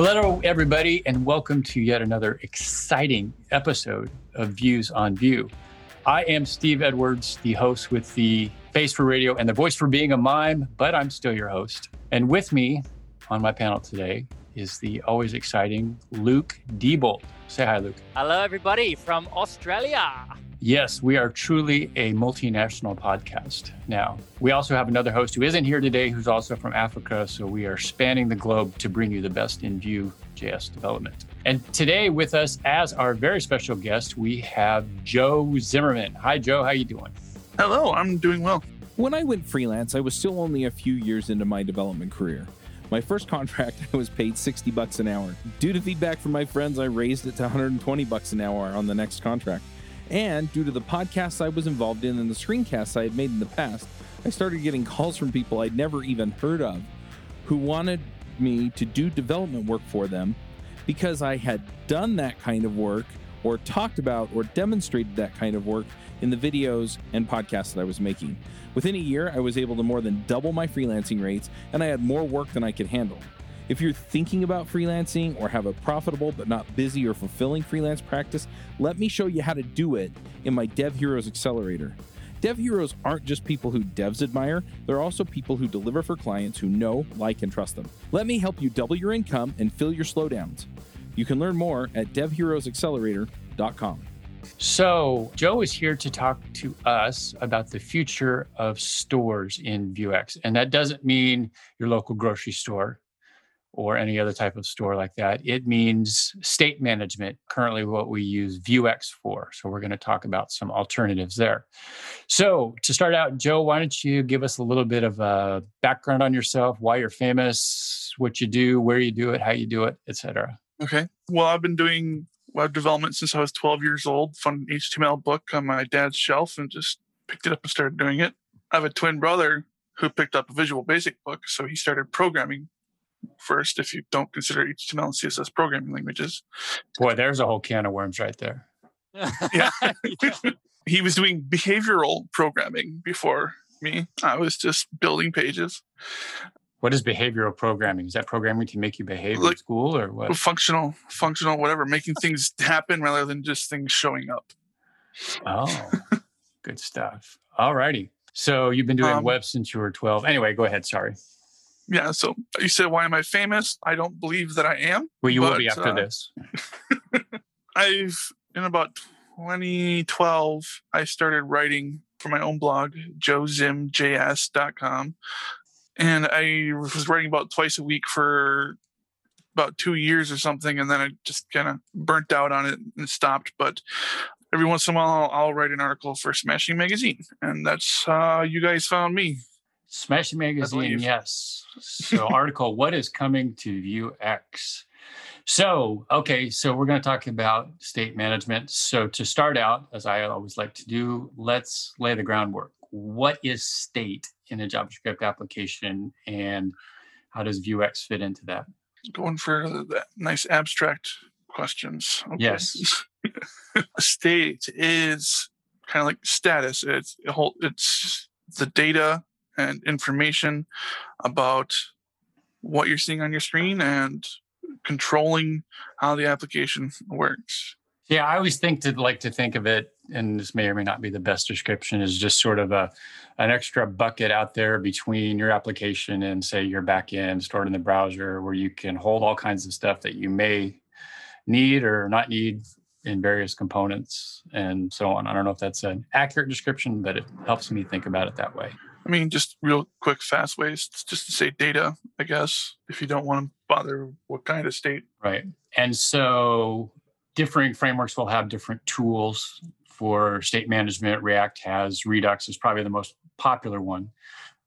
Hello, everybody, and welcome to yet another exciting episode of Views on Vue. I am Steve Edwards, the host with the face for radio and the voice for being a mime, but I'm still your host. And with me on my panel today is the always exciting Luke Diebold. Say hi, Luke. Hello, everybody from Australia. Yes, we are truly a multinational podcast now. We also have another host who isn't here today, who's also from Africa. So we are spanning the globe to bring you the best in Vue JS development. And today with us as our very special guest, we have Joe Zimmerman. Hi, Joe. How you doing? Hello, I'm doing well. When I went freelance, I was still only a few years into my development career. My first contract, I was paid 60 bucks an hour. Due to feedback from my friends, I raised it to 120 bucks an hour on the next contract. And due to the podcasts I was involved in and the screencasts I had made in the past, I started getting calls from people I'd never even heard of who wanted me to do development work for them because I had done that kind of work or talked about or demonstrated that kind of work in the videos and podcasts that I was making. Within a year, I was able to more than double my freelancing rates and I had more work than I could handle. If you're thinking about freelancing or have a profitable but not busy or fulfilling freelance practice, let me show you how to do it in my Dev Heroes Accelerator. Dev Heroes aren't just people who devs admire, they're also people who deliver for clients who know, like, and trust them. Let me help you double your income and fill your slowdowns. You can learn more at devheroesaccelerator.com. So, Joe is here to talk to us about the future of stores in Vuex. And that doesn't mean your local grocery store or any other type of store like that. It means state management, currently what we use Vuex for. So we're going to talk about some alternatives there. So to start out, Joe, why don't you give us a little bit of a background on yourself, why you're famous, what you do, where you do it, how you do it, etc. Okay. Well, I've been doing web development since I was 12 years old. Found an HTML book on my dad's shelf and just picked it up and started doing it. I have a twin brother who picked up a Visual Basic book, so he started programming first if you don't consider HTML and CSS programming languages. Boy, there's a whole can of worms right there. yeah. he was doing behavioral programming before me. I was just building pages. What is behavioral programming? Is that programming to make you behave like, in school or what? Functional, functional, whatever, making things happen rather than just things showing up. Oh, good stuff. All righty. So you've been doing um, web since you were 12. Anyway, go ahead. Sorry yeah, so you said, why am I famous? I don't believe that I am. Well, you but, will be after uh, this. I've, in about 2012, I started writing for my own blog, joezimjs.com. And I was writing about twice a week for about two years or something. And then I just kind of burnt out on it and stopped. But every once in a while, I'll, I'll write an article for Smashing Magazine. And that's how you guys found me. Smashing Magazine, yes. So, article, What is Coming to Vuex? So, okay, so we're going to talk about state management. So, to start out, as I always like to do, let's lay the groundwork. What is state in a JavaScript application, and how does Vuex fit into that? Going for the nice abstract questions. Okay. Yes. state is kind of like status. It's it's the data and information about what you're seeing on your screen and controlling how the application works. Yeah, I always think to like to think of it, and this may or may not be the best description, is just sort of a an extra bucket out there between your application and say your backend stored in the browser where you can hold all kinds of stuff that you may need or not need in various components and so on. I don't know if that's an accurate description, but it helps me think about it that way. I mean, just real quick, fast ways, just to say data, I guess, if you don't want to bother what kind of state. Right. And so differing frameworks will have different tools for state management. React has Redux is probably the most popular one,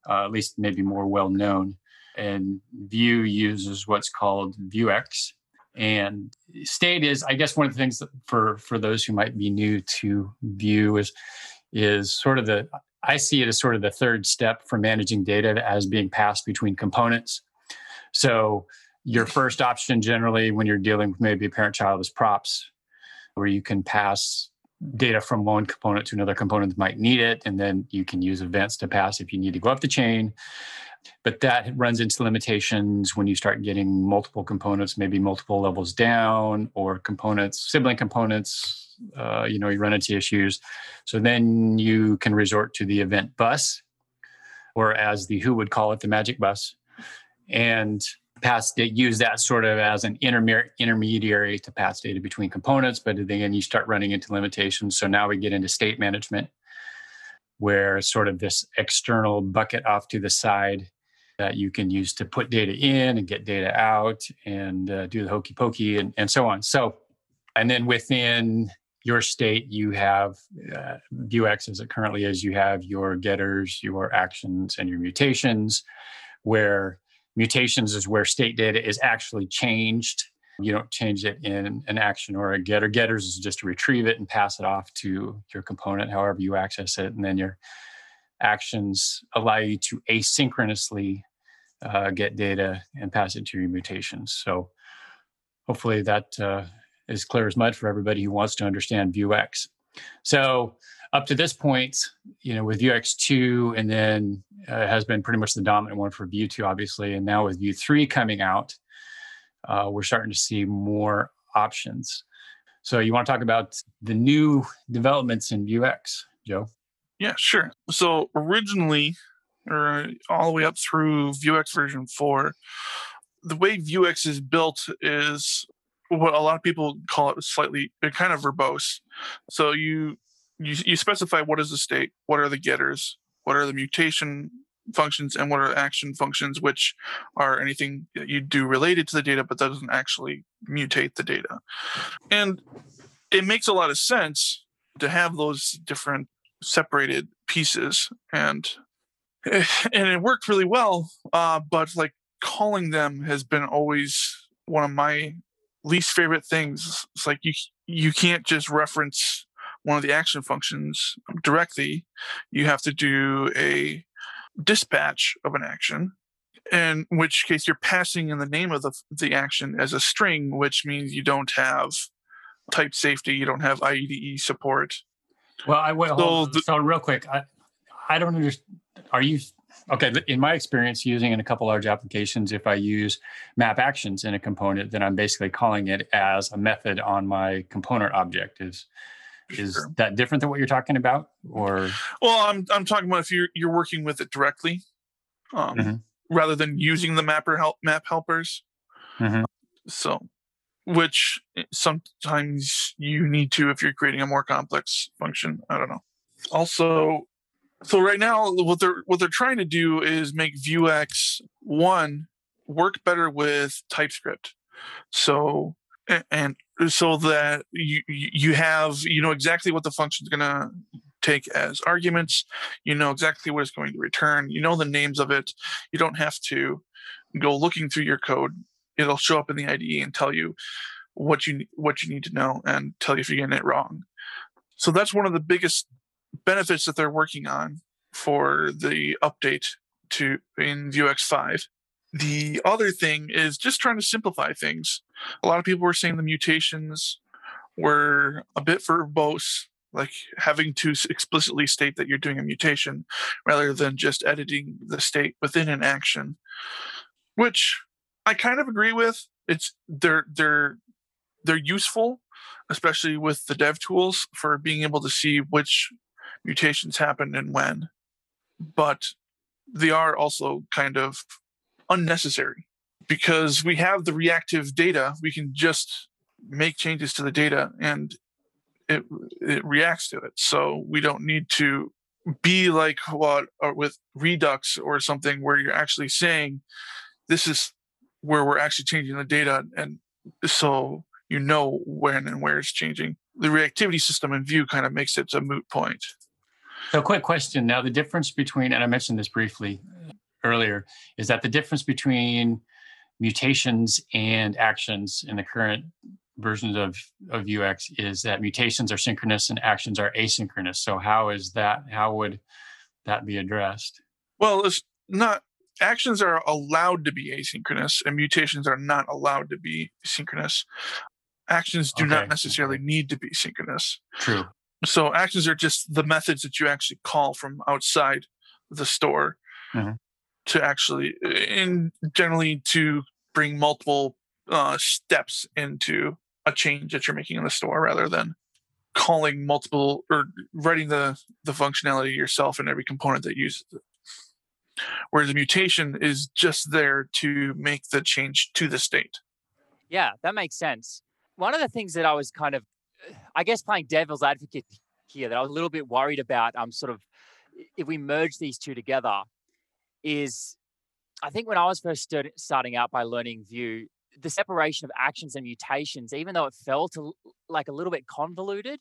uh, at least maybe more well known. And Vue uses what's called Vuex. And state is, I guess, one of the things for for those who might be new to Vue is is sort of the I see it as sort of the third step for managing data as being passed between components. So your mm. first option generally when you're dealing with maybe a parent child is props, where you can pass data from one component to another component that might need it. And then you can use events to pass if you need to go up the chain. but that runs into limitations when you start getting multiple components, maybe multiple levels down, or components, sibling components. Uh, you know, you run into issues. So then you can resort to the event bus, or as the Who would call it, the magic bus, and pass data, use that sort of as an intermediary to pass data between components. But again, you start running into limitations. So now we get into state management, where sort of this external bucket off to the side that you can use to put data in and get data out and uh, do the hokey pokey and, and so on. So, and then within your state, you have uh, Vuex as it currently is, you have your getters, your actions, and your mutations, where mutations is where state data is actually changed. You don't change it in an action or a getter. Getters is just to retrieve it and pass it off to your component, however you access it. And then your actions allow you to asynchronously uh, get data and pass it to your mutations. So hopefully that uh, is clear as mud for everybody who wants to understand Vuex. So up to this point, you know, with Vuex 2 and then uh, has been pretty much the dominant one for Vue 2, obviously. And now with Vue 3 coming out, uh, we're starting to see more options. So you want to talk about the new developments in Vuex, Joe? Yeah, sure. So originally, or all the way up through Vuex version 4, the way Vuex is built is what a lot of people call it slightly kind of verbose. So you you, you specify what is the state, what are the getters, what are the mutation functions, and what are action functions, which are anything that you do related to the data, but that doesn't actually mutate the data. And it makes a lot of sense to have those different separated pieces and and it worked really well uh, but like calling them has been always one of my least favorite things it's like you you can't just reference one of the action functions directly, you have to do a dispatch of an action, in which case you're passing in the name of the, the action as a string, which means you don't have type safety, you don't have IDE support. Well, I will. So, the, so real quick, I, I don't understand. Are you okay? In my experience, using in a couple large applications, if I use map actions in a component, then I'm basically calling it as a method on my component object. Is is sure. that different than what you're talking about or well i'm i'm talking about if you're you're working with it directly um, mm-hmm. rather than using the mapper help map helpers mm-hmm. so which eh, sometimes you need to if you're creating a more complex function i don't know also so right now what they're what they're trying to do is make vuex one work better with typescript. So and so that you you have you know exactly what the function is going to take as arguments. You know exactly what it's going to return. You know the names of it. You don't have to go looking through your code. It'll show up in the IDE and tell you what you what you need to know and tell you if you're getting it wrong. So that's one of the biggest benefits that they're working on for the update to in Vuex 5 the other thing is just trying to simplify things. A lot of people were saying the mutations were a bit verbose, like having to explicitly state that you're doing a mutation rather than just editing the state within an action, which I kind of agree with. It's they're they're they're useful, especially with the dev tools for being able to see which mutations happened and when. But they are also kind of unnecessary because we have the reactive data. We can just make changes to the data and it it reacts to it. So we don't need to be like what or with Redux or something where you're actually saying this is where we're actually changing the data and so you know when and where it's changing. The reactivity system in Vue kind of makes it a moot point. So, quick question now: the difference between, and I mentioned this briefly, earlier is that the difference between mutations and actions in the current versions of, of Vuex is that mutations are synchronous and actions are asynchronous. So how is that? How would that be addressed? Well, it's not. Actions are allowed to be asynchronous, and mutations are not allowed to be synchronous. Actions do okay. not necessarily need to be synchronous. True. So actions are just the methods that you actually call from outside the store. Mm-hmm. to actually and generally to bring multiple uh, steps into a change that you're making in the store rather than calling multiple or writing the the functionality yourself in every component that uses it whereas a mutation is just there to make the change to the state Yeah, that makes sense. One of the things that I was kind of, I guess, playing devil's advocate here that I was a little bit worried about, um, sort of, if we merge these two together, is I think when I was first start- starting out by learning Vue, the separation of actions and mutations, even though it felt like a little bit convoluted,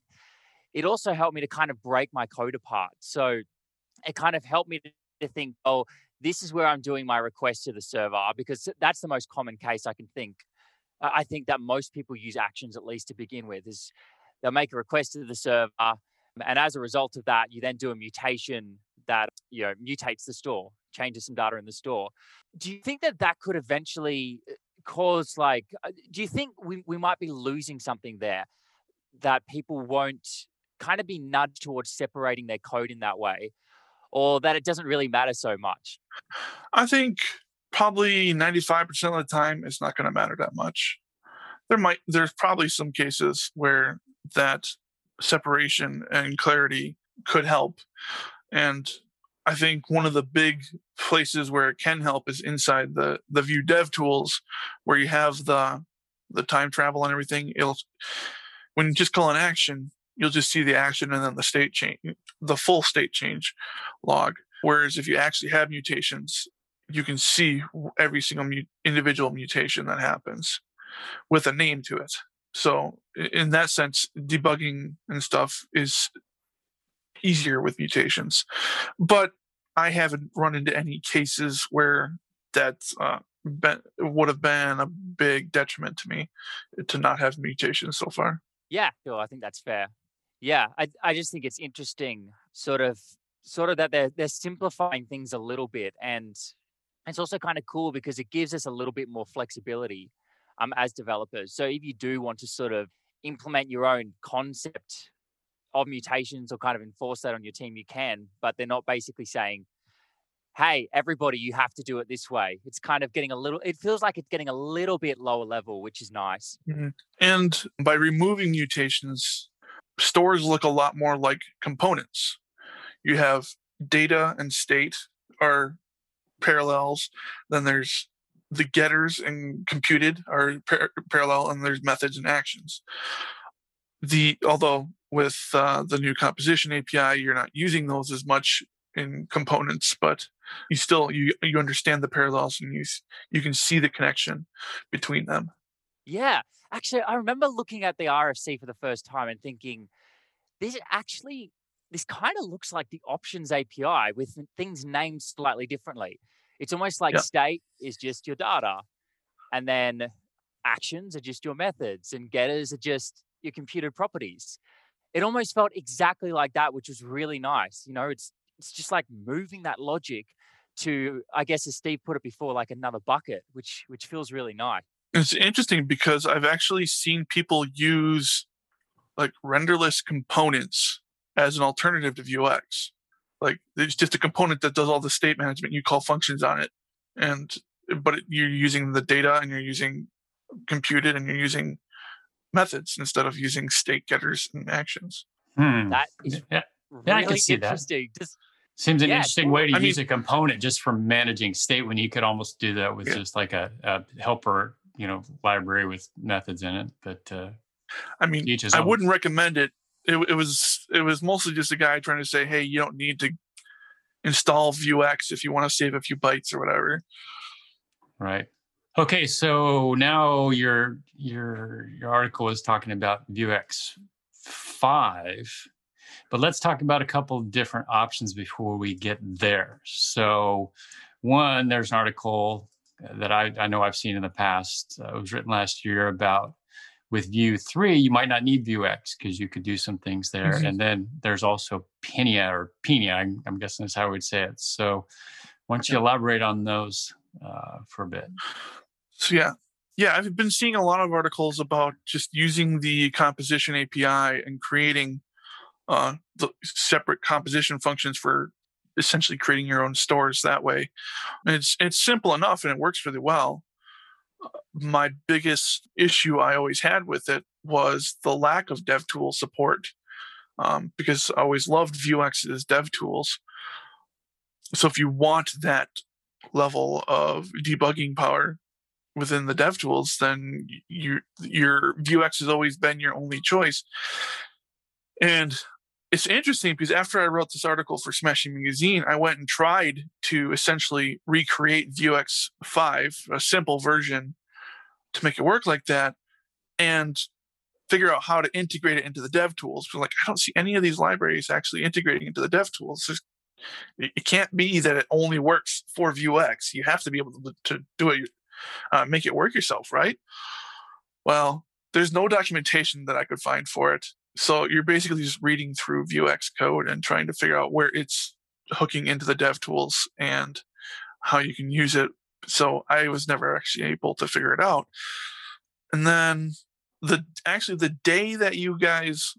it also helped me to kind of break my code apart. So it kind of helped me to think, oh, this is where I'm doing my request to the server because that's the most common case I can think. I think that most people use actions at least to begin with is they'll make a request to the server and as a result of that you then do a mutation that you know mutates the store changes some data in the store. Do you think that that could eventually uh, cause like uh, do you think we, we might be losing something there that people won't kind of be nudged towards separating their code in that way or that it doesn't really matter so much? I think probably 95% of the time it's not going to matter that much. There might there's probably some cases where that separation and clarity could help. And i think one of the big places where it can help is inside the the Vue dev tools where you have the the time travel and everything. It'll when you just call an action you'll just see the action and then the state change the full state change log. Whereas if you actually have mutations you can see every single mu- individual mutation that happens with a name to it so in that sense debugging and stuff is easier with mutations but i haven't run into any cases where that uh, would have been a big detriment to me to not have mutations so far Yeah, sure. I think that's fair. Yeah, I I just think it's interesting, sort of, sort of that they're they're simplifying things a little bit, and it's also kind of cool because it gives us a little bit more flexibility, um, as developers. So if you do want to sort of implement your own concept of mutations or kind of enforce that on your team, you can, but they're not basically saying, "Hey, everybody, you have to do it this way." It's kind of getting a little. It feels like it's getting a little bit lower level, which is nice. And by removing mutations, stores look a lot more like components. You have data and state are parallels. Then there's the getters and computed are par- parallel, and there's methods and actions. The although with uh, the new composition API, you're not using those as much in components, but you still you you understand the parallels and you you can see the connection between them. Yeah, actually, I remember looking at the RFC for the first time and thinking, this actually, this kind of looks like the options API with things named slightly differently. It's almost like Yeah. state is just your data, and then actions are just your methods, and getters are just your computed properties. It almost felt exactly like that, which was really nice. You know, it's it's just like moving that logic to, I guess, as Steve put it before, like another bucket, which which feels really nice. It's interesting because I've actually seen people use like renderless components as an alternative to Vuex. Like it's just a component that does all the state management. You call functions on it, and but it, you're using the data and you're using computed and you're using methods instead of using state getters and actions. Hmm. That is Yeah, Yeah, I can really see that. Just Seems an Yeah, interesting way to I mean- use a component just for managing state when you could almost do that with Yeah. just like a, a helper, you know, library with methods in it. But uh, I mean, I own. wouldn't recommend it. It. It was it was mostly just a guy trying to say, hey, you don't need to install Vuex if you want to save a few bytes or whatever. right. Okay, so now your your your article is talking about Vuex five, but let's talk about a couple of different options before we get there. So, one, there's an article that I, I know I've seen in the past. Uh, it was written last year about with Vue 3, you might not need Vuex because you could do some things there. Mhm. And then there's also Pinia or Pinia, I'm, I'm guessing that's how we'd say it. So, why don't you elaborate on those uh, for a bit? So yeah, yeah, I've been seeing a lot of articles about just using the composition API and creating uh, the separate composition functions for essentially creating your own stores that way. And it's it's simple enough and it works really well. My biggest issue I always had with it was the lack of DevTools support, um, because I always loved Vuex Vuex's DevTools. So if you want that level of debugging power within the DevTools, then your your Vuex has always been your only choice. And it's interesting because after I wrote this article for Smashing Magazine, I went and tried to essentially recreate Vuex 5, a simple version, to make it work like that, and figure out how to integrate it into the dev tools. But like, I don't see any of these libraries actually integrating into the dev tools. There's, it can't be that it only works for Vuex. You have to be able to, to do it, uh, make it work yourself, right? Well, there's no documentation that I could find for it. So you're basically just reading through Vuex code and trying to figure out where it's hooking into the dev tools and how you can use it. So I was never actually able to figure it out. And then the actually the day that you guys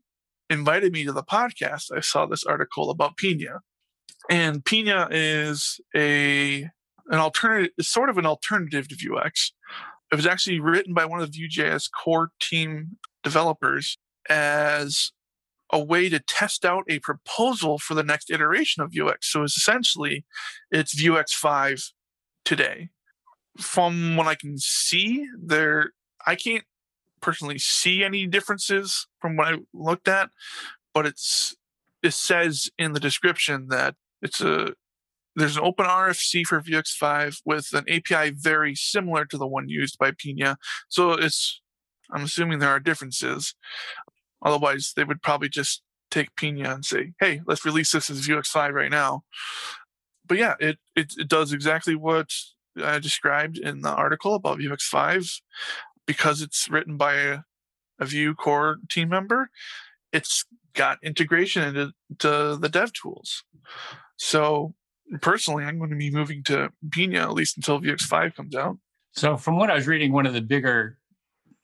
invited me to the podcast, I saw this article about Pinia. And Pinia is a an alternative, sort of an alternative to Vuex. It was actually written by one of the Vue.js core team developers as a way to test out a proposal for the next iteration of Vuex. So it's essentially it's Vuex 5 today. From what I can see, there I can't personally see any differences from what I looked at, but it's it says in the description that it's a there's an open RFC for Vuex 5 with an API very similar to the one used by Pinia. So it's I'm assuming there are differences. Otherwise, they would probably just take Pinia and say, "Hey, let's release this as Vuex 5 right now." But yeah, it it, it does exactly what I described in the article about Vuex 5 because it's written by a, a Vue core team member. It's got integration into the dev tools. So personally, I'm going to be moving to Pinia at least until Vuex 5 comes out. So, from what I was reading, one of the bigger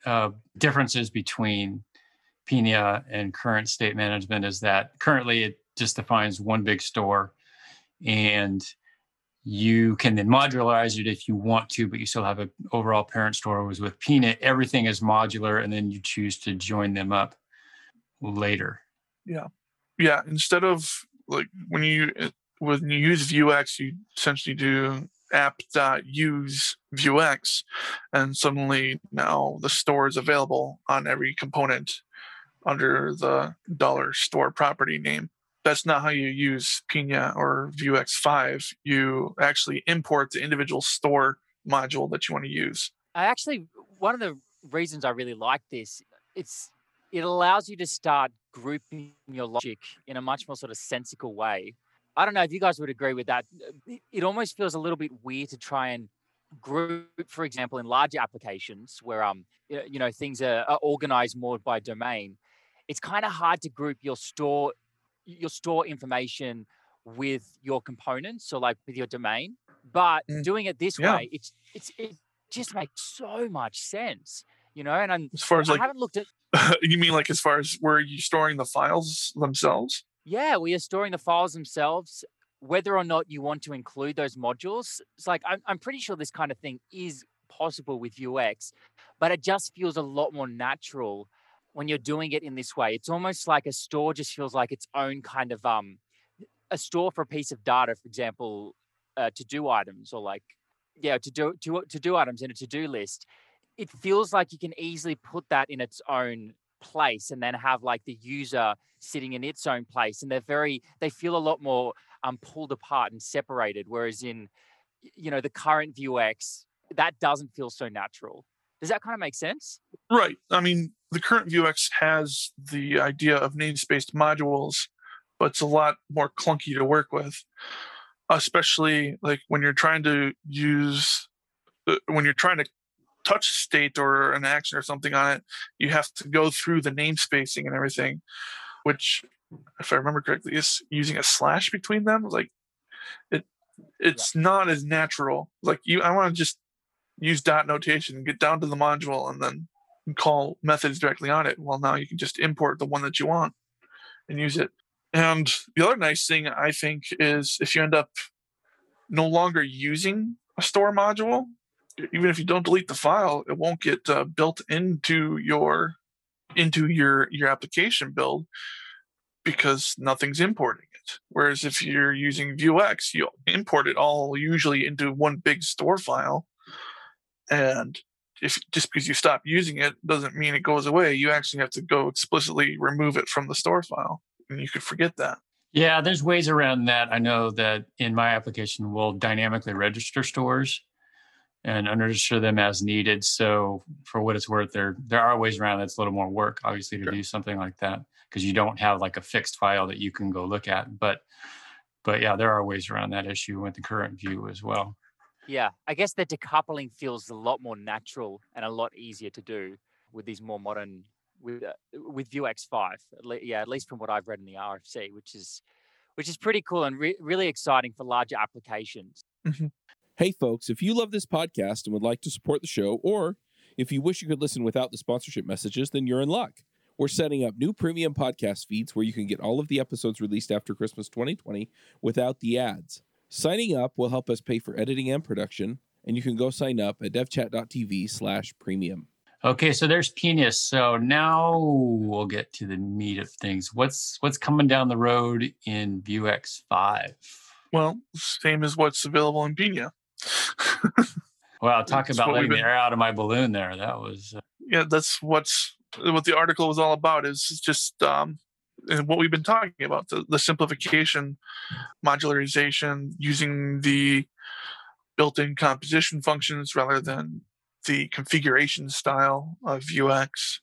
uh, differences between Pinia and current state management is that currently it just defines one big store and you can then modularize it if you want to, but you still have an overall parent store. Was with Pinia, everything is modular, and then you choose to join them up later. Yeah, yeah. Instead of like when you when you use Vuex, you essentially do app.use Vuex, and suddenly now the store is available on every component under the dollar store property name. That's not how you use Pinia or Vuex 5. You actually import the individual store module that you want to use. I actually, one of the reasons I really like this, it's it allows you to start grouping your logic in a much more sort of sensical way. I don't know if you guys would agree with that. It almost feels a little bit weird to try and group, for example, in larger applications where um you know things are, are organized more by domain it's kind of hard to group your store your store information with your components so like with your domain but mm. doing it this yeah. way it's it's it just makes so much sense you know and I'm, as far as I like haven't looked at you mean like as far as where you're storing the files themselves yeah we are storing the files themselves whether or not you want to include those modules it's like i'm, I'm pretty sure this kind of thing is possible with Vuex but it just feels a lot more natural when you're doing it in this way. It's almost like a store just feels like its own kind of um a store for a piece of data, for example, uh, to do items or like yeah, to do to to do items in a to do list. It feels like you can easily put that in its own place and then have like the user sitting in its own place and they're very they feel a lot more um pulled apart and separated whereas in you know the current Vuex that doesn't feel so natural does that kind of make sense right i mean the current Vuex has the idea of namespace modules, but it's a lot more clunky to work with, especially like when you're trying to use, uh, when you're trying to touch state or an action or something on it, you have to go through the namespacing and everything, which, if I remember correctly, is using a slash between them. Like it, it's yeah. not as natural. Like you, I want to just use dot notation, get down to the module, and then call methods directly on it. Well, now you can just import the one that you want and use it. And the other nice thing I think is if you end up no longer using a store module, even if you don't delete the file, it won't get uh, built into your into your your application build because nothing's importing it. Whereas if you're using Vuex, you import it all usually into one big store file, and if just because you stop using it doesn't mean it goes away. You actually have to go explicitly remove it from the store file, and you could forget that. Yeah, there's ways around that. I know that in my application, we'll dynamically register stores and unregister them as needed. So for what it's worth, there there are ways around that's a little more work, obviously, to Sure. do something like that because you don't have like a fixed file that you can go look at. But but yeah, there are ways around that issue with the current Vue as well. Yeah, I guess the decoupling feels a lot more natural and a lot easier to do with these more modern with uh, with Vuex five. Yeah, at least from what I've read in the RFC, which is which is pretty cool and re- really exciting for larger applications. Hey, folks, if you love this podcast and would like to support the show, or if you wish you could listen without the sponsorship messages, then you're in luck. We're setting up new premium podcast feeds where you can get all of the episodes released after Christmas 2020 without the ads. Signing up will help us pay for editing and production, and you can go sign up at devchat.tv slash premium. Okay, so there's Pinia. So now we'll get to the meat of things. What's what's coming down the road in Vuex five? Well, same as what's available in Pinia. Wow, talk That's about letting we've the air out of my balloon there. That was uh, yeah, that's what's what the article was all about. Is just um, and what we've been talking about the, the simplification, modularization, using the built-in composition functions rather than the configuration style of Vuex,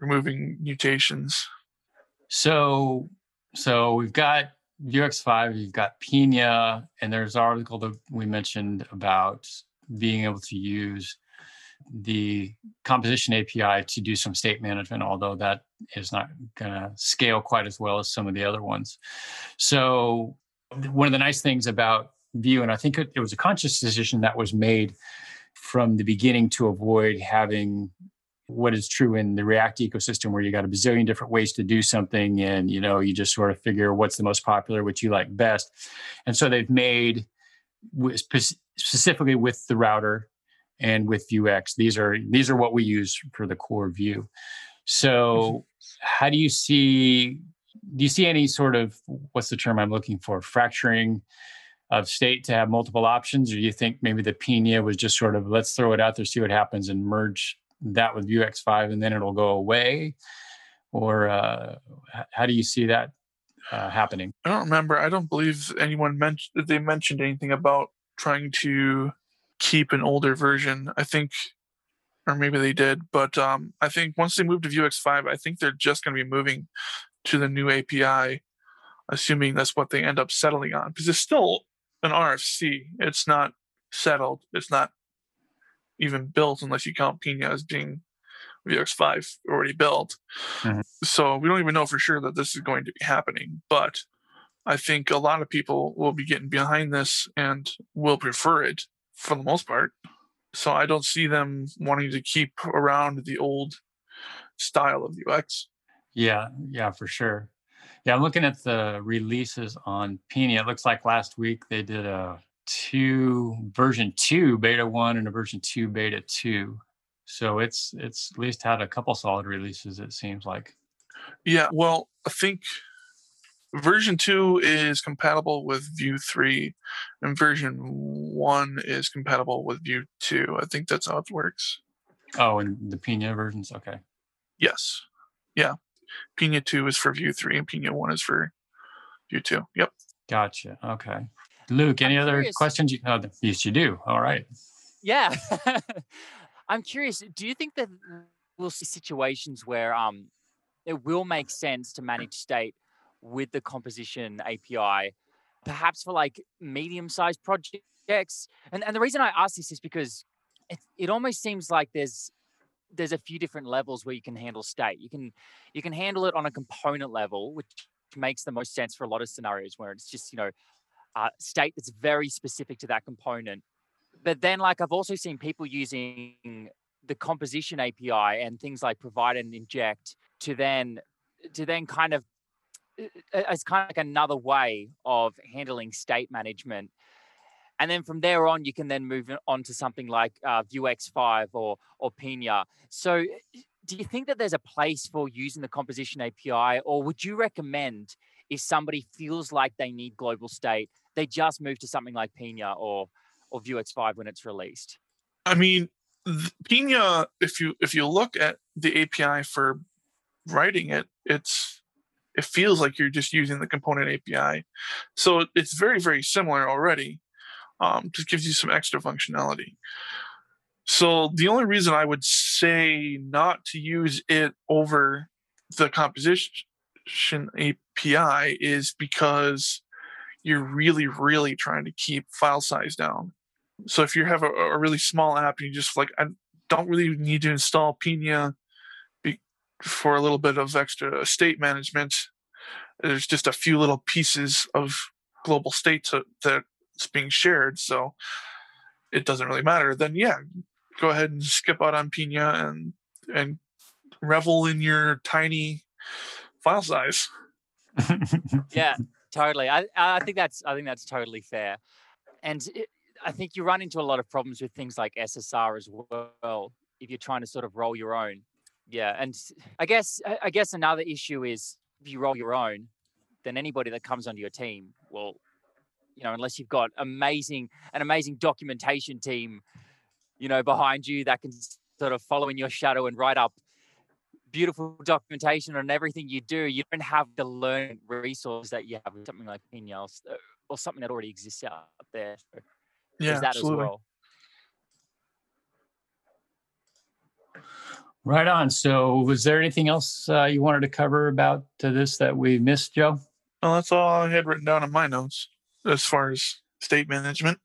removing mutations. So, so we've got Vuex5, you've got Pinia, and there's an article that we mentioned about being able to use the composition API to do some state management, although that is not going to scale quite as well as some of the other ones. So, one of the nice things about Vue, and I think it, it was a conscious decision that was made from the beginning to avoid having what is true in the React ecosystem, where you got a bazillion different ways to do something, and you know you just sort of figure what's the most popular, what you like best, and so they've made specifically with the router and with Vuex. These are these are what we use for the core Vue. So, mm-hmm. How do you see? Do you see any sort of what's the term I'm looking for? Fracturing of state to have multiple options, or do you think maybe the Pinia was just sort of let's throw it out there, see what happens, and merge that with Vuex5, and then it'll go away? Or uh, how do you see that uh, happening? I don't remember. I don't believe anyone mentioned they mentioned anything about trying to keep an older version. I think, or maybe they did, but um, I think once they move to Vuex five, I think they're just going to be moving to the new API, assuming that's what they end up settling on, because it's still an RFC. It's not settled. It's not even built unless you count Pinia as being Vuex five already built. Mhm. So we don't even know for sure that this is going to be happening, but I think a lot of people will be getting behind this and will prefer it for the most part. So I don't see them wanting to keep around the old style of Vuex. Yeah, yeah, for sure. Yeah, I'm looking at the releases on Pinia. It looks like last week they did a two version two beta one and a version two beta two. So it's it's at least had a couple solid releases. It seems like. Yeah, well, I think version 2 is compatible with Vue 3 and version 1 is compatible with Vue 2. I think that's how it works. Oh, and the Pinia versions. Okay. Yes. Yeah. Pinia 2 is for Vue 3 and Pinia 1 is for Vue 2. Yep. Gotcha. Okay. Luke, any I'm other curious. questions? You, oh, yes, you do. All right. Yeah. I'm curious, do you think that we'll see situations where um it will make sense to manage state with the composition API, perhaps for like medium-sized projects? And and the reason I ask this is because it, it almost seems like there's there's a few different levels where you can handle state. You can you can handle it on a component level, which makes the most sense for a lot of scenarios where it's just, you know, uh, state that's very specific to that component but then like I've also seen people using the composition API and things like provide and inject to then to then kind of as kind of like another way of handling state management. And then from there on, you can then move on to something like uh, Vuex5 or or Pinia. So, do you think that there's a place for using the composition API, or would you recommend if somebody feels like they need global state, they just move to something like Pinia or or Vuex5 when it's released? I mean, Pinia, if you if you look at the API for writing it, it's it feels like you're just using the component API. So it's very, very similar already. Um, just gives you some extra functionality. So the only reason I would say not to use it over the composition API is because you're really, really trying to keep file size down. So if you have a, a really small app and you just like, I don't really need to install Pinia for a little bit of extra state management. There's just a few little pieces of global state to, that's being shared, so it doesn't really matter. Then yeah, go ahead and skip out on Pinia and and revel in your tiny file size. yeah, totally. I I think that's I think that's totally fair, and it, I think you run into a lot of problems with things like SSR as well if you're trying to sort of roll your own yeah, and I guess I guess another issue is if you roll your own, then anybody that comes onto your team will, you know, unless you've got amazing an amazing documentation team, you know, behind you that can sort of follow in your shadow and write up beautiful documentation on everything you do. You don't have the learn resource that you have with something like Pinia uh, or something that already exists out there. So yeah, that absolutely. as well. Right on. So, was there anything else uh, you wanted to cover about uh, this that we missed, Joe? Well, that's all I had written down in my notes as far as state management.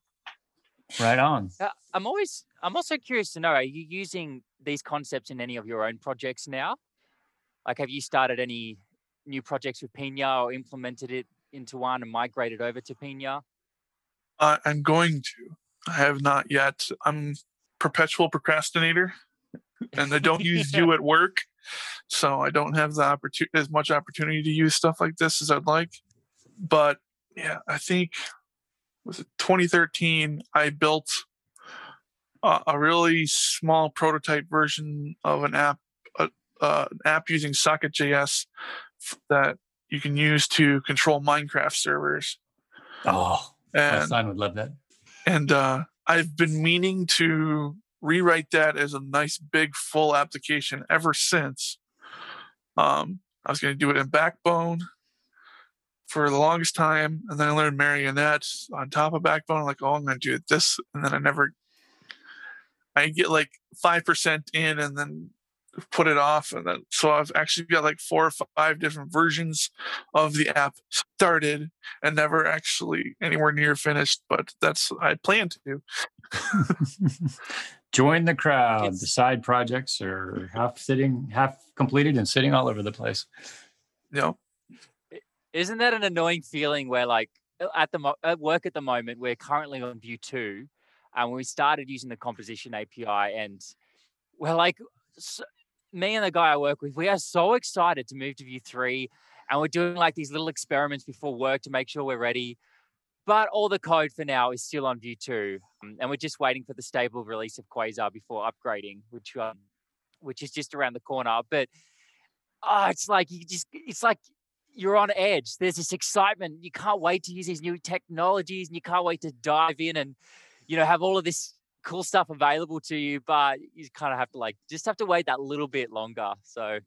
Right on. Uh, I'm always, I'm also curious to know: Are you using these concepts in any of your own projects now? Like, have you started any new projects with Pinia or implemented it into one and migrated over to Pinia? Uh, I'm going to. I have not yet. I'm perpetual procrastinator and I don't use Vue at work, so I don't have the opportunity as much opportunity to use stuff like this as I'd like. But yeah, I think was it 2013. I built a, a really small prototype version of an app, a, uh, an app using Socket.js that you can use to control Minecraft servers. Oh, and, my son would love that. And uh, I've been meaning to rewrite that as a nice big full application ever since. Um, I was going to do it in Backbone for the longest time, and then I learned Marionette on top of Backbone. I'm like, oh, I'm going to do it this, and then I never. I get like five percent in, and then put it off, and then so I've actually got like four or five different versions of the app started, and never actually anywhere near finished. But that's I plan to. join the crowd. It's, the side projects are half sitting, half completed, and sitting all over the place. No. Isn't that an annoying feeling where, like, at the mo- at work at the moment, we're currently on Vue two, and when we started using the composition API, and we're like, so, me and the guy I work with, we are so excited to move to Vue three, and we're doing like these little experiments before work to make sure we're ready but all the code for now is still on Vue 2. Um, and we're just waiting for the stable release of Quasar before upgrading, which um, which is just around the corner. But oh, it's like you just it's like you're on edge. There's this excitement. You can't wait to use these new technologies and you can't wait to dive in and you know have all of this cool stuff available to you, but you kind of have to like just have to wait that little bit longer. So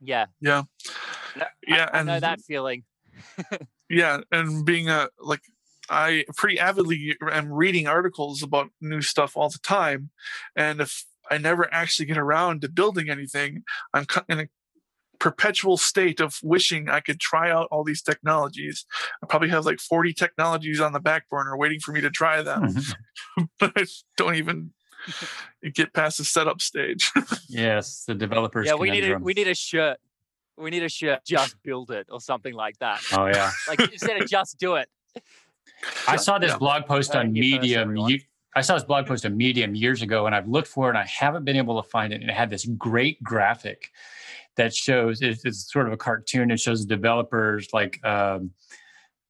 yeah. Yeah. Yeah. I, I know that feeling. yeah. And being a like I pretty avidly am reading articles about new stuff all the time, and if I never actually get around to building anything, I'm in a perpetual state of wishing I could try out all these technologies. I probably have like 40 technologies on the back burner waiting for me to try them, mm-hmm. but I don't even get past the setup stage. yes, the developers. Yeah, we need a, we need a shirt. We need a shirt. Just build it or something like that. Oh yeah. like instead of just do it. I saw this yeah. blog post on Medium. You I saw this blog post on Medium years ago, and I've looked for it, and I haven't been able to find it. And it had this great graphic that shows it's, it's sort of a cartoon. It shows the developers like um,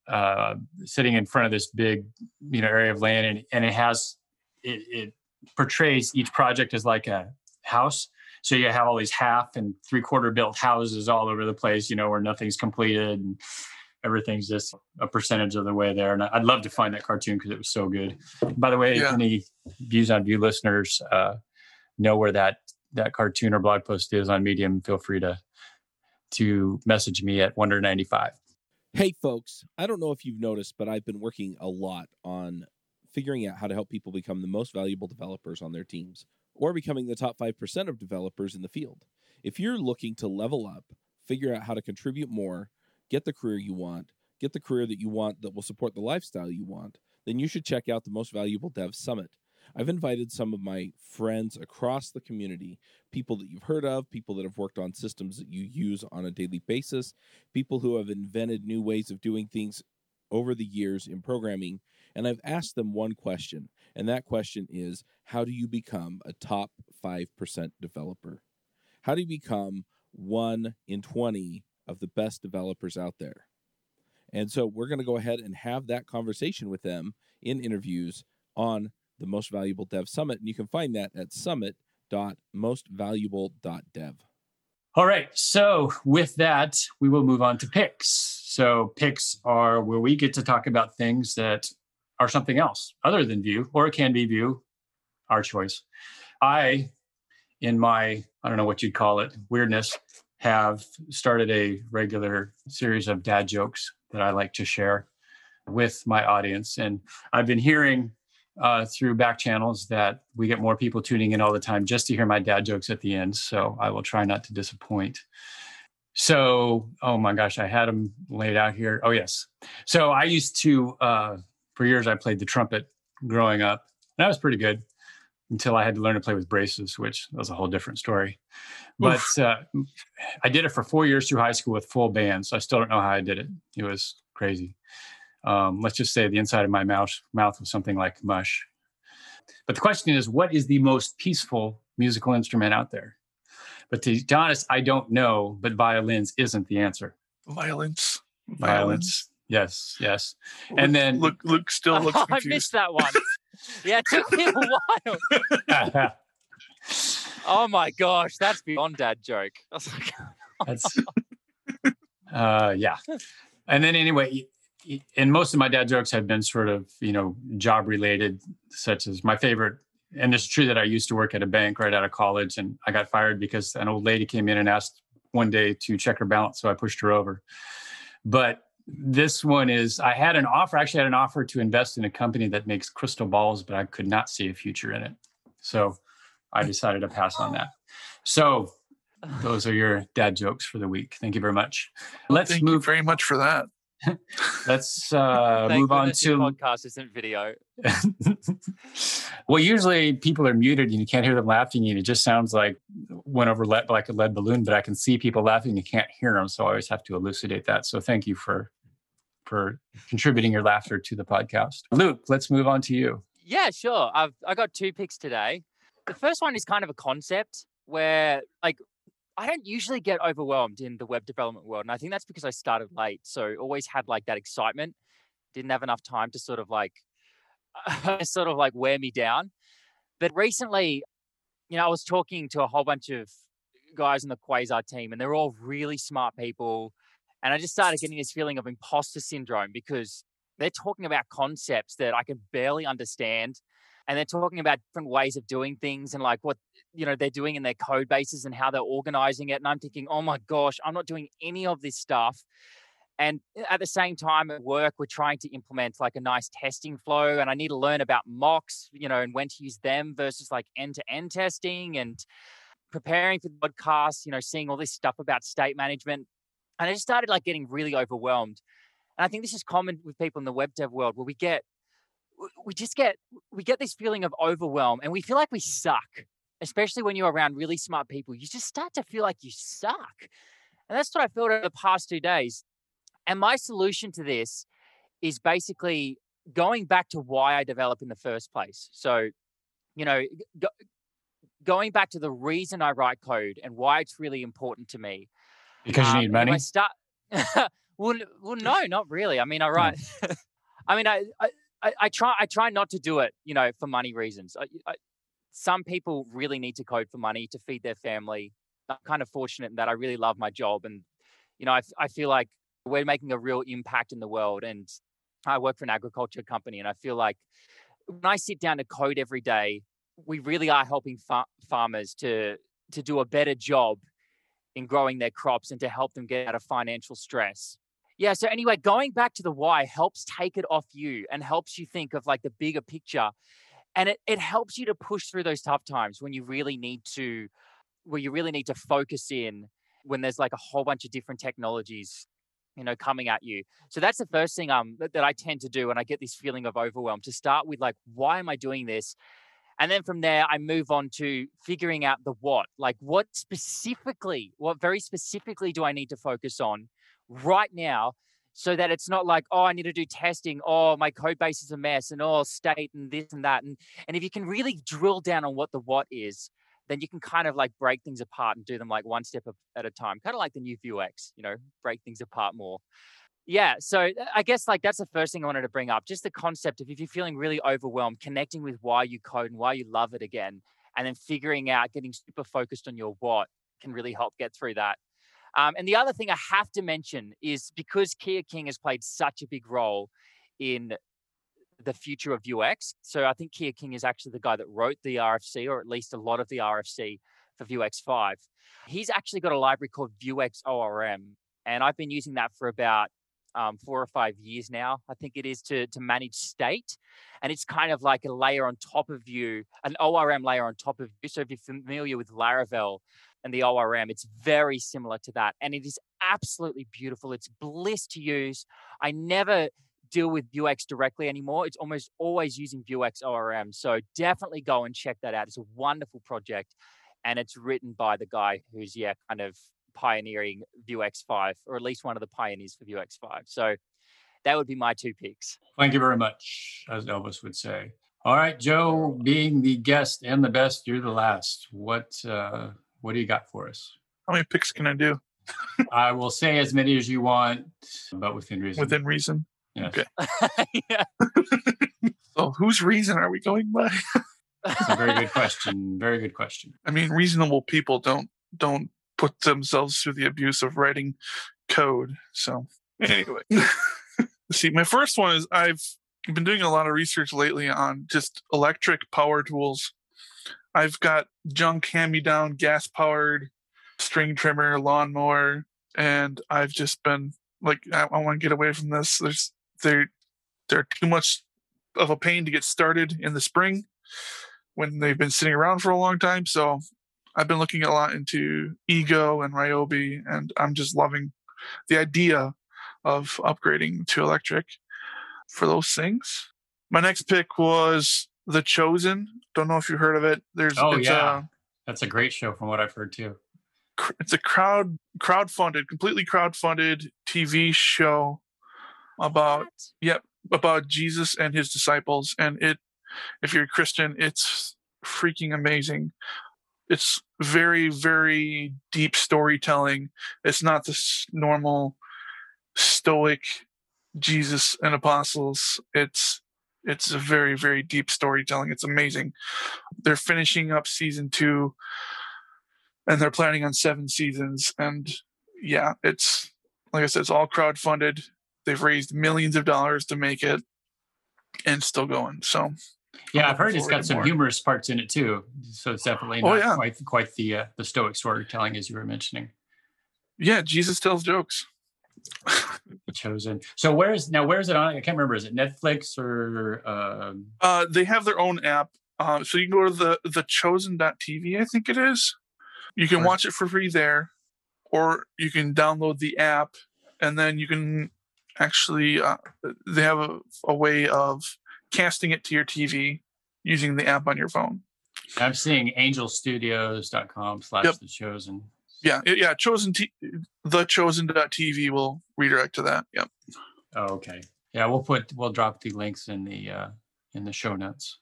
uh, sitting in front of this big, you know, area of land, and, and it has it, it portrays each project as like a house. So you have all these half and three quarter built houses all over the place, you know, where nothing's completed and everything's just a percentage of the way there. And I'd love to find that cartoon because it was so good. By the way, Yeah. any Views on Vue listeners uh, know where that that cartoon or blog post is on Medium. Feel free to to message me at Wonder95. Hey, folks, I don't know if you've noticed, but I've been working a lot on figuring out how to help people become the most valuable developers on their teams or becoming the top 5% of developers in the field. If you're looking to level up, figure out how to contribute more, get the career you want, get the career that you want that will support the lifestyle you want, then you should check out the Most Valuable Dev Summit. I've invited some of my friends across the community, people that you've heard of, people that have worked on systems that you use on a daily basis, people who have invented new ways of doing things over the years in programming. And I've asked them one question, and that question is how do you become a top 5% developer? How do you become one in 20 of the best developers out there? And so we're going to go ahead and have that conversation with them in interviews on the Most Valuable Dev Summit. And you can find that at summit.mostvaluable.dev. All right. So with that, we will move on to picks. So picks are where we get to talk about things that are something else other than Vue, or it can be Vue, our choice. I, in my, I don't know what you'd call it, weirdness, have started a regular series of dad jokes that I like to share with my audience. And I've been hearing uh, through back channels that we get more people tuning in all the time just to hear my dad jokes at the end. So I will try not to disappoint. So, oh my gosh, I had them laid out here. Oh, yes. So I used to, uh, for years, I played the trumpet growing up. That was pretty good until I had to learn to play with braces, which was a whole different story. But uh, I did it for four years through high school with full bands. So I still don't know how I did it. It was crazy. Um, let's just say the inside of my mouth mouth was something like mush. But the question is, what is the most peaceful musical instrument out there? But to be honest, I don't know. But violins isn't the answer. Violence. Violins, yes, yes. Luke- And then- Luke, Luke still looks I missed that one. yeah, it took me a while. Oh my gosh, that's beyond dad joke. I was like, That's, uh, yeah. And then anyway, and most of my dad jokes have been sort of, you know, job related, such as my favorite. And it's true that I used to work at a bank right out of college and I got fired because an old lady came in and asked one day to check her balance. So I pushed her over. But this one is I had an offer, I actually had an offer to invest in a company that makes crystal balls, but I could not see a future in it. So I hmm. decided to pass on that. So those are your dad jokes for the week. Thank you very much. Let's Thank you move. very much for that. Let's uh, move on to. podcast isn't video. well, usually people are muted and you can't hear them laughing, and it just sounds like went over le- like a lead balloon. But I can see people laughing, and you can't hear them, so I always have to elucidate that. So thank you for for contributing your laughter to the podcast. Luke, let's move on to you. Yeah, sure. I've I got two picks today. The first one is kind of a concept where like I don't usually get overwhelmed in the web development world. And I think that's because I started late. So always had like that excitement. Didn't have enough time to sort of like sort of like wear me down. But recently, you know, I was talking to a whole bunch of guys in the Quasar team, and they're all really smart people. And I just started getting this feeling of imposter syndrome because they're talking about concepts that I can barely understand. And they're talking about different ways of doing things and like what you know they're doing in their code bases and how they're organizing it. And I'm thinking, oh my gosh, I'm not doing any of this stuff. And eh, at the same time at work, we're trying to implement like a nice testing flow. And I need to learn about mocks, you know, and when to use them versus like end-to-end testing and preparing for the podcast, you know, seeing all this stuff about state management. And I just started like getting really overwhelmed. And I think this is common with people in the web dev world where we get we just get we get this feeling of overwhelm and we feel like we suck especially when you're around really smart people you just start to feel like you suck and that's what i felt over the past two days and my solution to this is basically going back to why I develop in the first place. So, you know, go, going back to the reason I write code and why it's really important to me. Because you Um, need money. I start. well, well, no, not really. I mean, I write. I mean, I, I, I- I try. I try not to do it, you know, for money reasons. I, I, some people really need to code for money to feed their family. I'm kind of fortunate in that I really love my job, and you know, I feel like we're making a real impact in the world. And I work for an agriculture company, and I feel like when I sit down to code every day, we really are helping fa- farmers to to do a better job in growing their crops and to help them get out of financial stress. Yeah. So anyway, going back to the why helps take it off you and helps you think of like the bigger picture. And it, it helps you to push through those tough times when you really need to, where you really need to focus in when there's like a whole bunch of different technologies, you know, coming at you. So that's the first thing um that, that I tend to do when I get this feeling of overwhelm to start with like, why am I doing this? And then from there, I move on to figuring out the what. Like, what specifically, what very specifically do I need to focus on right now so that it's not like, oh, I need to do testing. Oh, my code base is a mess and oh, state and this and that. And, and if you can really drill down on what the what is, then you can kind of like break things apart and do them like one step at a time, kind of like the new Vuex, you know, break things apart more. Yeah. So uh, I guess like that's the first thing I wanted to bring up. Just the concept of if you're feeling really overwhelmed, connecting with why you code and why you love it again, and then figuring out getting super focused on your what can really help get through that. Um, and the other thing I have to mention is because Kia King has played such a big role in the future of Vuex. So I think Kia King is actually the guy that wrote the RFC, or at least a lot of the RFC for Vuex 5. He's actually got a library called Vuex ORM, and I've been using that for about um, four or five years now. I think it is to to manage state, and it's kind of like a layer on top of you, an ORM layer on top of you. So if you're familiar with Laravel and the ORM, it's very similar to that, and it is absolutely beautiful. It's bliss to use. I never deal with Vuex directly anymore. It's almost always using Vuex ORM. So definitely go and check that out. It's a wonderful project, and it's written by the guy who's yeah kind of pioneering Vuex 5, or at least one of the pioneers for Vuex 5. So that would be my two picks. Thank you very much, as Elvis would say. All right, Joe, being the guest and the best, you're the last. What uh, what do you got for us? How many picks can I do I will say as many as you want, but within reason. within reason? yes. okay. yeah. So whose reason are we going by? That's a very good question. Very good question. I mean, reasonable people don't don't put themselves through the abuse of writing code. So anyway, see, my first one is I've been doing a lot of research lately on just electric power tools. I've got junk hand me down gas powered string trimmer, lawnmower, and I've just been like, I, I want to get away from this. There's they're they're too much of a pain to get started in the spring when they've been sitting around for a long time. So I've been looking a lot into Ego and Ryobi, and I'm just loving the idea of upgrading to electric for those things. My next pick was The Chosen. Don't know if you heard of it. There's Oh, it's yeah. a That's a great show from what I've heard too. it's a crowd crowd-funded, completely crowd-funded TV show about What? about Jesus and his disciples. And it, if you're a Christian, it's freaking amazing. It's very, very deep storytelling. It's not this normal stoic Jesus and apostles. It's it's a very, very deep storytelling. It's amazing. They're finishing up season two and they're planning on seven seasons. And yeah, it's like I said, it's all crowd funded. They've raised millions of dollars to make it and still going. So Yeah, I've heard it's got some more. humorous parts in it too. So it's definitely Oh, yeah. quite quite the uh, the stoic storytelling as you were mentioning. yeah, Jesus tells jokes. Chosen. So where's now? Where's it on? I can't remember. Is it Netflix or? Um, Uh, they have their own app. Uh, so you can go to the the chosen.tv, I think it is. You can Right. watch it for free there, or you can download the app, and then you can actually uh, they have a, a way of casting it to your TV using the app on your phone. I'm seeing angelstudios.com slash the chosen. Yeah, yeah. Chosen t- the chosen.tv will redirect to that. Yep. Oh, okay. Yeah, we'll put we'll drop the links in the uh in the show notes.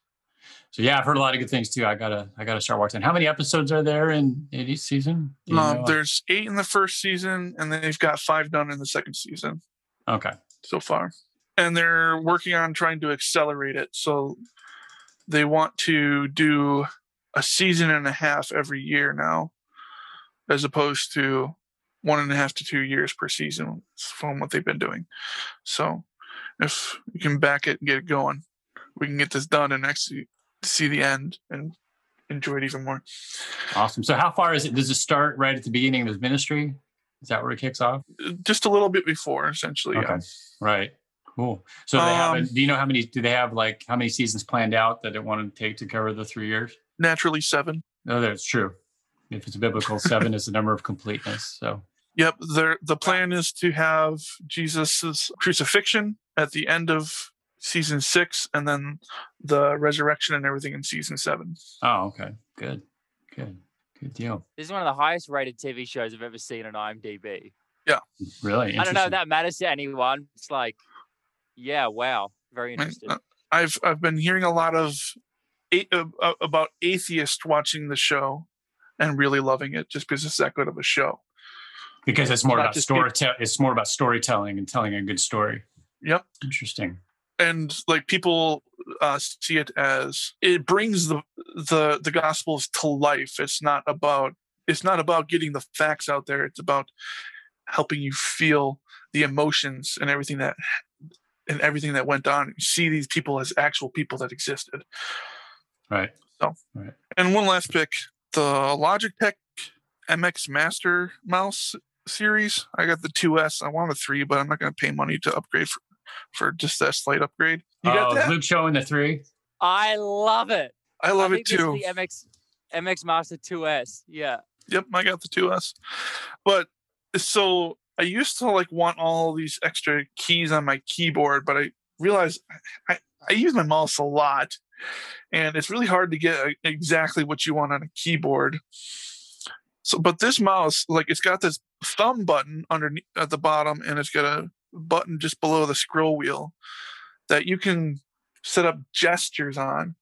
So yeah, I've heard a lot of good things too. I gotta I gotta start watching. How many episodes are there in, in each season? Um, know? there's eight in the first season, and they've got five done in the second season okay. so far. And they're working on trying to accelerate it. So they want to do a season and a half every year now, as opposed to one and a half to two years per season from what they've been doing. So if you can back it and get it going, we can get this done and actually see the end and enjoy it even more. Awesome. So how far is it? Does it start right at the beginning of his ministry? Is that where it kicks off? Just a little bit before, essentially. Yeah. Right. Cool. So they have. Um, Do you know how many? Do they have like how many seasons planned out that it want to take to cover the three years? Naturally, seven. No, that's true. If it's biblical, seven is the number of completeness. So Yep. The the plan is to have Jesus's crucifixion at the end of season six, and then the resurrection and everything in season seven. oh, okay, good, good, good deal. This is one of the highest rated TV shows I've ever seen on IMDb. Yeah. Really, I don't know if that matters to anyone. It's like, yeah, wow, very interesting. uh, I've I've been hearing a lot of a, uh, uh, about atheists watching the show and really loving it just because it's that good of a show. because it's more not about story. it's more about storytelling and telling a good story. Yep. Interesting. and like people uh, see it as it brings the the the gospels to life it's not about it's not about getting the facts out there it's about helping you feel the emotions and everything that and everything that went on you see these people as actual people that existed Right. So, Right. and one last pick the logitech mx master mouse series i got the 2s i want a 3 but i'm not going to pay money to upgrade for, for just that slight upgrade you got oh, that Luke showing the three. I love it. I love I it think this too. the MX MX Master 2S. Yeah. Yep, I got the 2S. But so I used to like want all these extra keys on my keyboard, but I realized I, I use my mouse a lot and it's really hard to get uh, exactly what you want on a keyboard. So, but this mouse, like it's got this thumb button underneath at the bottom and it's got a button just below the scroll wheel that you can set up gestures on.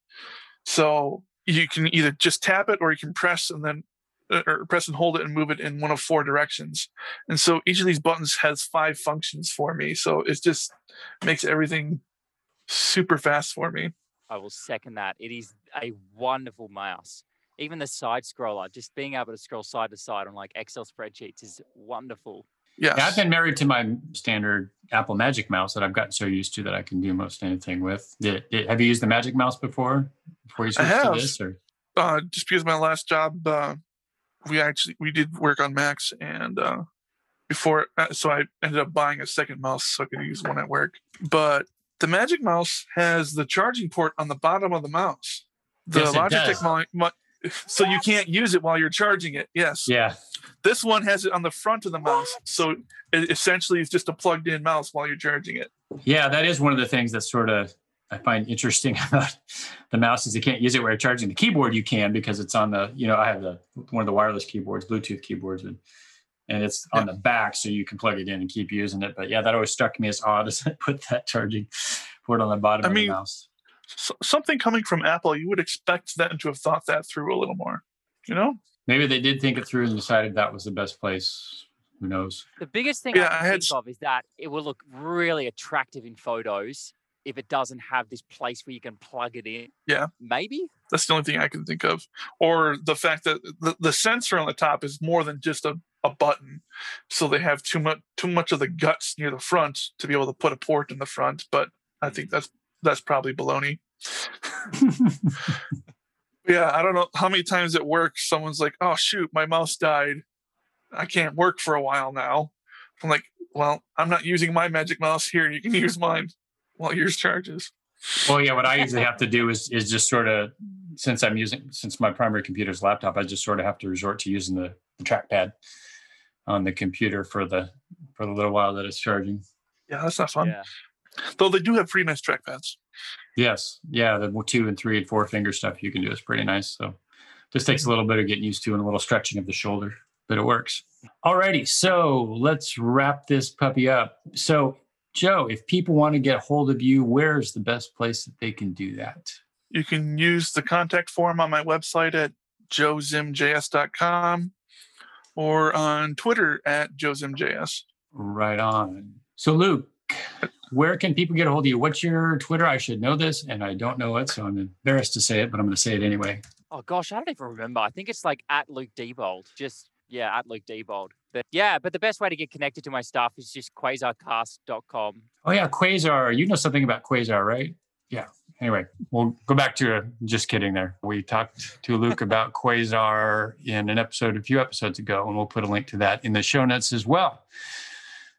So you can either just tap it or you can press and then uh, or press and hold it and move it in one of four directions. And so each of these buttons has five functions for me. So it just makes everything super fast for me. I will second that. It is a wonderful mouse. Even the side scroller, just being able to scroll side to side on like Excel spreadsheets is wonderful. Yes. Yeah, I've been married to my standard Apple Magic Mouse that I've gotten so used to that I can do most anything with. Did, did- have you used the Magic Mouse before? Before you I switched to this, or uh, just because my last job, uh, we actually we did work on Macs, and uh, before, uh, so I ended up buying a second mouse so I could use one at work. But the Magic Mouse has the charging port on the bottom of the mouse. The Yes. Logitech mo- mo- so you can't use it while you're charging it. Yes. yeah, This one has it on the front of the mouse, so it essentially it's just a plugged-in mouse while you're charging it. yeah, that is one of the things that sort of I find interesting about the mouse is you can't use it while you're charging. The keyboard you can because it's on the you know I have the one of the wireless keyboards, Bluetooth keyboards, and and it's on the back so you can plug it in and keep using it. But yeah, that always struck me as odd as I put that charging port on the bottom I of mean, the mouse. So, something coming from Apple, you would expect them to have thought that through a little more. You know? Maybe they did think it through and decided that was the best place. Who knows? The biggest thing Yeah, I I had think of is that it will look really attractive in photos if it doesn't have this place where you can plug it in. Yeah. Maybe. That's the only thing I can think of. Or the fact that the, the sensor on the top is more than just a, a button. So they have too much too much of the guts near the front to be able to put a port in the front. But I think hmm. that's that's probably baloney. Yeah, I don't know how many times at work someone's like, "Oh shoot, my mouse died. I can't work for a while now." I'm like, "Well, I'm not using my magic mouse here. You can use mine while yours charges." Well, yeah, what I usually have to do is is just sort of since I'm using since my primary computer is laptop, I just sort of have to resort to using the, the trackpad on the computer for the for the little while that it's charging. Yeah, that's not fun. Yeah. Though they do have pretty nice trackpads. Yes, yeah, the two and three and four finger stuff you can do is pretty nice. So just takes a little bit of getting used to and a little stretching of the shoulder, but it works. Alrighty, so let's wrap this puppy up. So Joe, if people want to get hold of you, where's the best place that they can do that? You can use the contact form on my website at joezimjs.com or on Twitter at joezimjs. Right on. So, Luke, where can people get a hold of you? What's your Twitter? I should know this, and I don't know it, so I'm embarrassed to say it, but I'm going to say it anyway. Oh gosh, I don't even remember. I think it's like at Luke Diebold. Just yeah, at Luke Diebold. But yeah, but the best way to get connected to my stuff is just quasarcast.com. Oh yeah, Quasar. You know something about Quasar, right? Yeah. Anyway, we'll go back to uh, just kidding there. We talked to Luke about Quasar in an episode a few episodes ago, and we'll put a link to that in the show notes as well.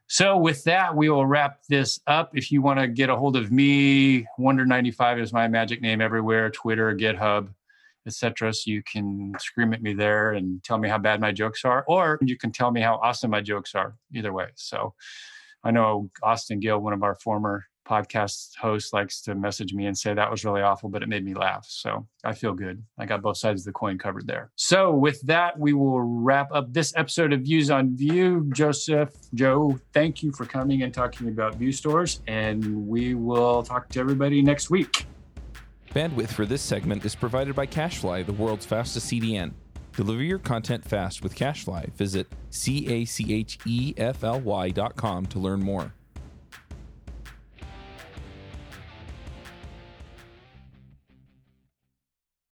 So with that, we will wrap this up. If you want to get a hold of me, Wonder95 is my magic name everywhere, Twitter, GitHub, etc. So you can scream at me there and tell me how bad my jokes are, or you can tell me how awesome my jokes are. Either way. So I know Austin Gil, one of our former podcast host likes to message me and say that was really awful, but it made me laugh. So I feel good. I got both sides of the coin covered there. So with that, we will wrap up this episode of Views on Vue. Joseph, Joe, thank you for coming and talking about Vue stores. And we will talk to everybody next week. Bandwidth for this segment is provided by CacheFly, the world's fastest CDN. Deliver your content fast with CacheFly. Visit C A C H E F L Y dot com to learn more.